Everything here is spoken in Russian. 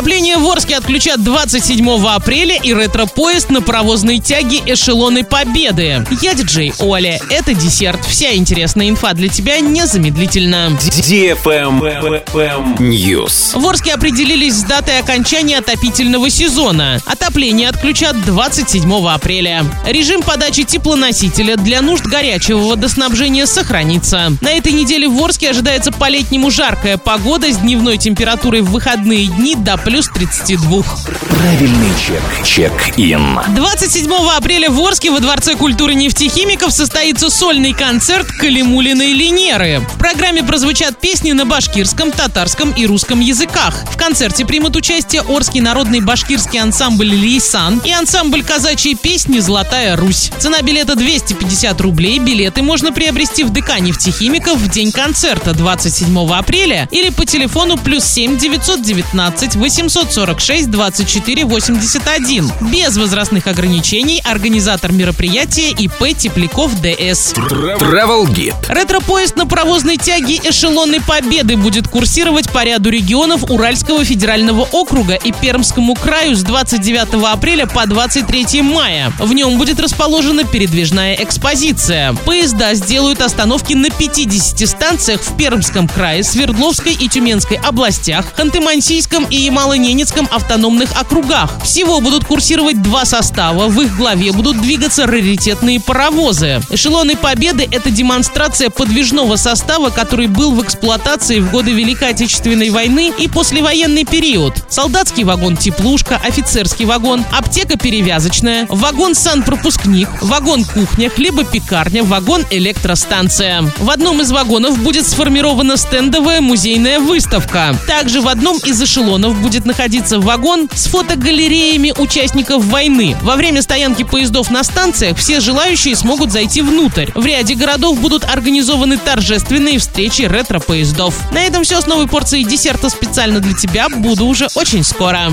Отопление в Орске отключат 27 апреля и ретро-поезд на паровозной тяге «Эшелоны Победы». Я диджей Оля. Это десерт. Вся интересная инфа для тебя незамедлительно. News. В Орске определились с датой окончания отопительного сезона. Отопление отключат 27 апреля. Режим подачи теплоносителя для нужд горячего водоснабжения сохранится. На этой неделе в Орске ожидается по-летнему жаркая погода с дневной температурой в выходные дни до плюс 32. Правильный чек. Чек-ин. 27 апреля в Орске во Дворце культуры нефтехимиков состоится сольный концерт Калимулиной Линеры. В программе прозвучат песни на башкирском, татарском и русском языках. В концерте примут участие Орский народный башкирский ансамбль «Лейсан» и ансамбль казачьей песни «Золотая Русь». Цена билета 250 рублей. Билеты можно приобрести в ДК нефтехимиков в день концерта 27 апреля или по телефону плюс 7 919 846 24 81. Без возрастных ограничений организатор мероприятия ИП Тепляков ДС. Travel Guide. Ретро-поезд на паровозной тяге «Эшелоны Победы» будет курсировать по ряду регионов Уральского федерального округа и Пермскому краю с 29 апреля по 23 мая. В нем будет расположена передвижная экспозиция. Поезда сделают остановки на 50 станциях в Пермском крае, Свердловской и Тюменской областях, Ханты-Мансийском и Ямало-Ненецком автономных округах. Всего будут курсировать два состава. В их главе будут двигаться раритетные паровозы. Эшелоны Победы — это демонстрация подвижного состава, который был в эксплуатации в годы Великой Отечественной войны и послевоенный период. Солдатский вагон «Теплушка», офицерский вагон, аптека перевязочная, вагон санпропускник, вагон кухня, хлебопекарня, вагон электростанция. В одном из вагонов будет сформирована стендовая музейная выставка. Также в одном из эшелонов будет находиться вагон с фотогалереями участников войны. Во время стоянки поездов на станциях все желающие смогут зайти внутрь. В ряде городов будут организованы торжественные встречи ретро-поездов. На этом все с новой порцией десерта специально для тебя. Буду уже очень скоро.